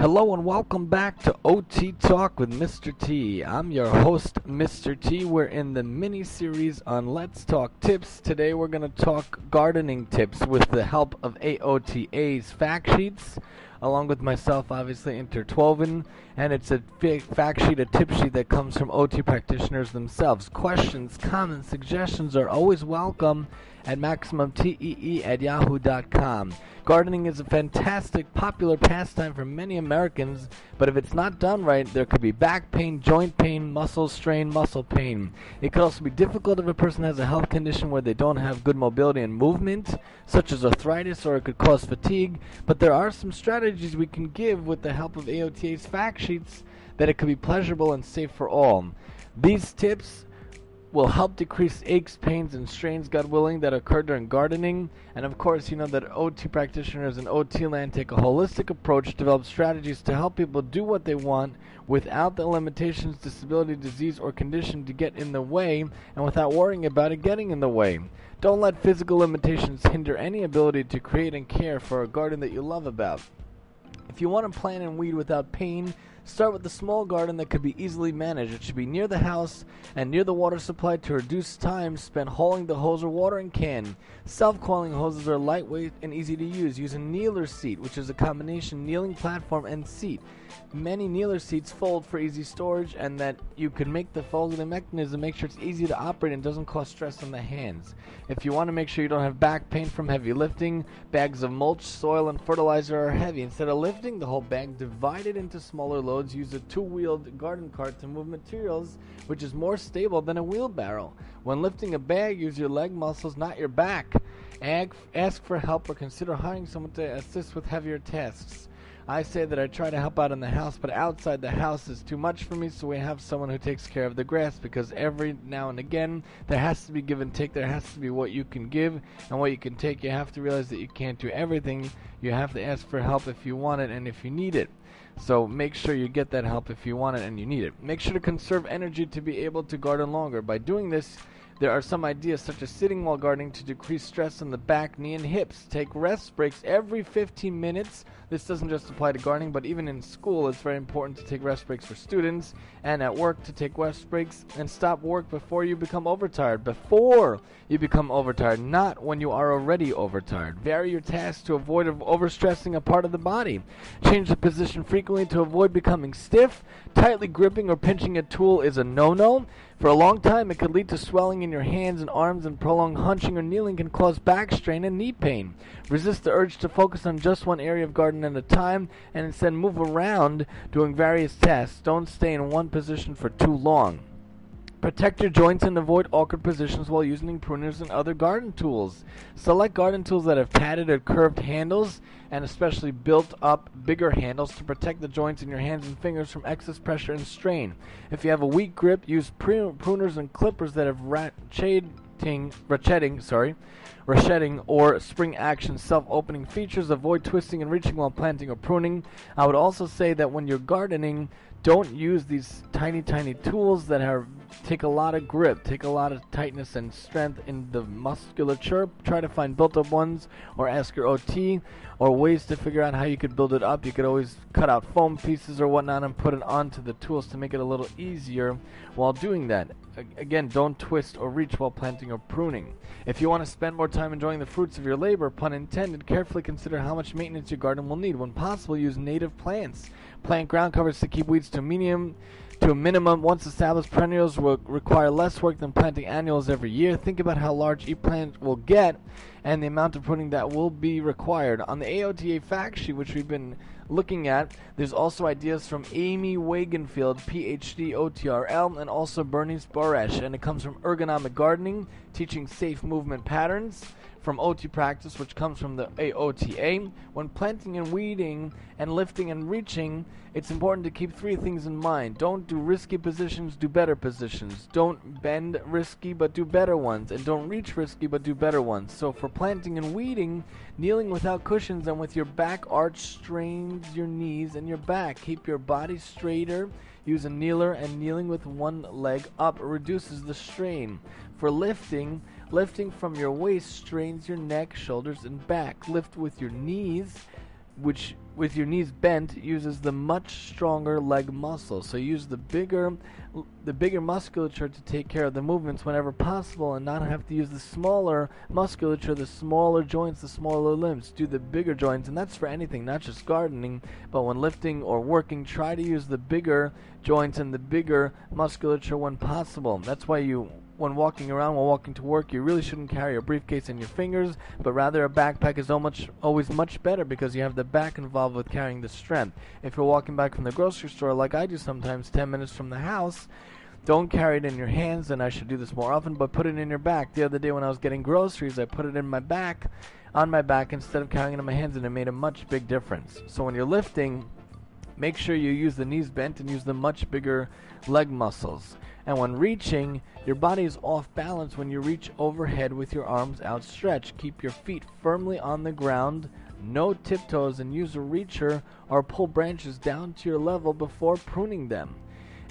Hello and welcome back to OT Talk with Mr. T. I'm your host, Mr. T. We're in the mini series on Let's Talk Tips. Today we're going to talk gardening tips with the help of AOTA's fact sheets, along with myself, obviously interwoven. And it's a big fact sheet, a tip sheet that comes from OT practitioners themselves. Questions, comments, suggestions are always welcome at MaximumTEE at yahoo.com. Gardening is a fantastic, popular pastime for many Americans, but if it's not done right, there could be back pain, joint pain, muscle strain, muscle pain. It could also be difficult if a person has a health condition where they don't have good mobility and movement, such as arthritis, or it could cause fatigue. But there are some strategies we can give with the help of AOTA's fact sheets that it could be pleasurable and safe for all. These tips will help decrease aches, pains, and strains, God willing, that occur during gardening. And of course, you know that OT practitioners in OT land take a holistic approach, develop strategies to help people do what they want without the limitations, disability, disease, or condition to get in the way, and without worrying about it getting in the way. Don't let physical limitations hinder any ability to create and care for a garden that you love about. If you want to plant and weed without pain, Start with a small garden that could be easily managed. It should be near the house and near the water supply to reduce time spent hauling the hose or watering can. Self-coiling hoses are lightweight and easy to use. Use a kneeler seat, which is a combination kneeling platform and seat. Many kneeler seats fold for easy storage and that you can make the folding mechanism make sure it's easy to operate and doesn't cause stress on the hands. If you want to make sure you don't have back pain from heavy lifting, bags of mulch, soil, and fertilizer are heavy. Instead of lifting the whole bag, divide it into smaller loads use a two-wheeled garden cart to move materials, which is more stable than a wheelbarrow. When lifting a bag, use your leg muscles, not your back. Ask for help or consider hiring someone to assist with heavier tasks. I say that I try to help out in the house, but outside the house is too much for me, so we have someone who takes care of the grass because every now and again there has to be give and take. There has to be what you can give and what you can take. You have to realize that you can't do everything. You have to ask for help if you want it and if you need it. So make sure you get that help if you want it and you need it. Make sure to conserve energy to be able to garden longer. By doing this, there are some ideas such as sitting while gardening to decrease stress on the back, knee, and hips. Take rest breaks every 15 minutes. This doesn't just apply to gardening, but even in school, it's very important to take rest breaks for students and at work to take rest breaks and stop work before you become overtired. Before you become overtired, not when you are already overtired. Vary your tasks to avoid overstressing a part of the body. Change the position frequently to avoid becoming stiff. Tightly gripping or pinching a tool is a no no. For a long time, it could lead to swelling in your hands and arms, and prolonged hunching or kneeling can cause back strain and knee pain. Resist the urge to focus on just one area of garden at a time, and instead move around doing various tasks. Don't stay in one position for too long. Protect your joints and avoid awkward positions while using pruners and other garden tools. Select garden tools that have padded or curved handles and especially built up bigger handles to protect the joints in your hands and fingers from excess pressure and strain. If you have a weak grip, use pruners and clippers that have ratcheting, ratcheting, sorry, ratcheting or spring action self-opening features. Avoid twisting and reaching while planting or pruning. I would also say that when you're gardening, don't use these tiny, tiny tools that take a lot of grip, take a lot of tightness and strength in the musculature. Try to find built-up ones, or ask your OT, or ways to figure out how you could build it up. You could always cut out foam pieces or whatnot and put it onto the tools to make it a little easier while doing that. Again, don't twist or reach while planting or pruning. If you want to spend more time enjoying the fruits of your labor, pun intended, carefully consider how much maintenance your garden will need. When possible, use native plants. Plant ground covers to keep weeds to a medium to a minimum. Once established, perennials will require less work than planting annuals every year. Think about how large each plant will get and the amount of pruning that will be required. On the AOTA fact sheet, which we've been looking at, there's also ideas from Amy Wagenfeld, PhD OTRL, and also Bernice Boresh, and it comes from Ergonomic Gardening, teaching safe movement patterns from OT practice, which comes from the AOTA. When planting and weeding and lifting and reaching, it's important to keep three things in mind. Don't do risky positions, do better positions. Don't bend risky, but do better ones. And don't reach risky, but do better ones. So for planting and weeding, kneeling without cushions and with your back arch strains your knees and your back. Keep your body straighter. Use a kneeler and kneeling with one leg up reduces the strain. For lifting, Lifting from your waist strains your neck, shoulders, and back. Lift with your knees. Which with your knees bent uses the much stronger leg muscle. So use the bigger the bigger musculature to take care of the movements whenever possible and not have to use the smaller musculature, the smaller joints, the smaller limbs. Do the bigger joints and that's for anything, not just gardening, but when lifting or working, try to use the bigger joints and the bigger musculature when possible. That's why you when walking around, while walking to work, you really shouldn't carry a briefcase in your fingers, but rather a backpack is much, always much better because you have the back involved with carrying the strength. If you're walking back from the grocery store, like I do sometimes, 10 minutes from the house, don't carry it in your hands, and I should do this more often, but put it in your back. The other day when I was getting groceries, I put it in my back, on my back, instead of carrying it in my hands, and it made a much big difference. So when you're lifting, make sure you use the knees bent and use the much bigger leg muscles. And when reaching, your body is off balance when you reach overhead with your arms outstretched. Keep your feet firmly on the ground, no tiptoes, and use a reacher or pull branches down to your level before pruning them.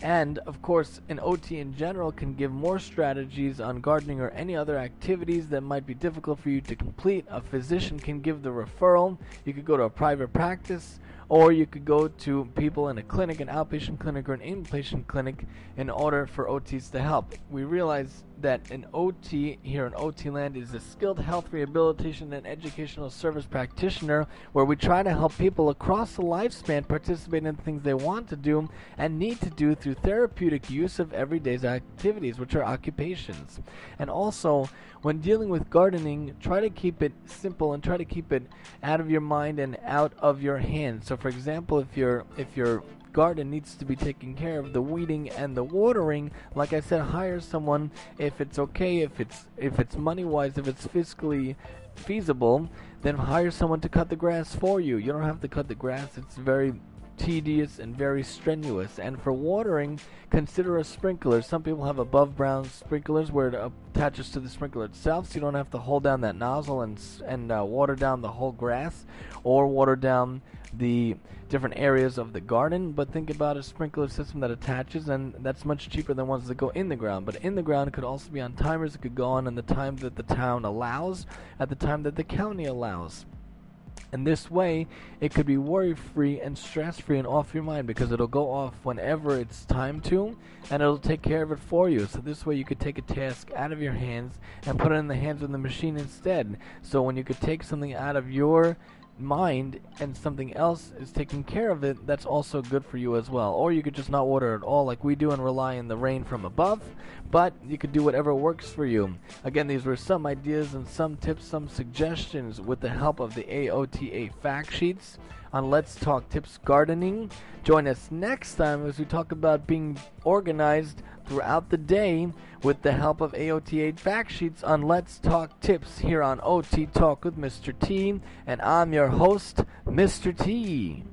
And, of course, an OT in general can give more strategies on gardening or any other activities that might be difficult for you to complete. A physician can give the referral. You could go to a private practice or you could go to people in a clinic, an outpatient clinic, or an inpatient clinic in order for OTs to help. We realize that an OT here in OT land is a skilled health rehabilitation and educational service practitioner where we try to help people across the lifespan participate in things they want to do and need to do through therapeutic use of everyday activities, which are occupations. And also, when dealing with gardening, try to keep it simple and try to keep it out of your mind and out of your hands. So, for example, if you're if you're garden needs to be taken care of the weeding and the watering like i said hire someone if it's okay if it's if it's money wise if it's fiscally feasible then hire someone to cut the grass for you you don't have to cut the grass it's very tedious and very strenuous. And for watering, consider a sprinkler. Some people have above ground sprinklers where it attaches to the sprinkler itself, so you don't have to hold down that nozzle and and uh, water down the whole grass or water down the different areas of the garden. But think about a sprinkler system that attaches, and that's much cheaper than ones that go in the ground. But in the ground, could also be on timers. It could go on in the time that the town allows, at the time that the county allows. And this way, it could be worry free and stress free and off your mind because it'll go off whenever it's time to and it'll take care of it for you. So, this way, you could take a task out of your hands and put it in the hands of the machine instead. So, when you could take something out of your mind and something else is taking care of it, that's also good for you as well. Or you could just not water at all like we do and rely on the rain from above, but you could do whatever works for you. Again, these were some ideas and some tips, some suggestions with the help of the AOTA fact sheets on Let's Talk Tips Gardening. Join us next time as we talk about being organized throughout the day with the help of AOTA fact sheets on Let's Talk Tips here on OT Talk with Mr. T. And I'm your host, Mr. T.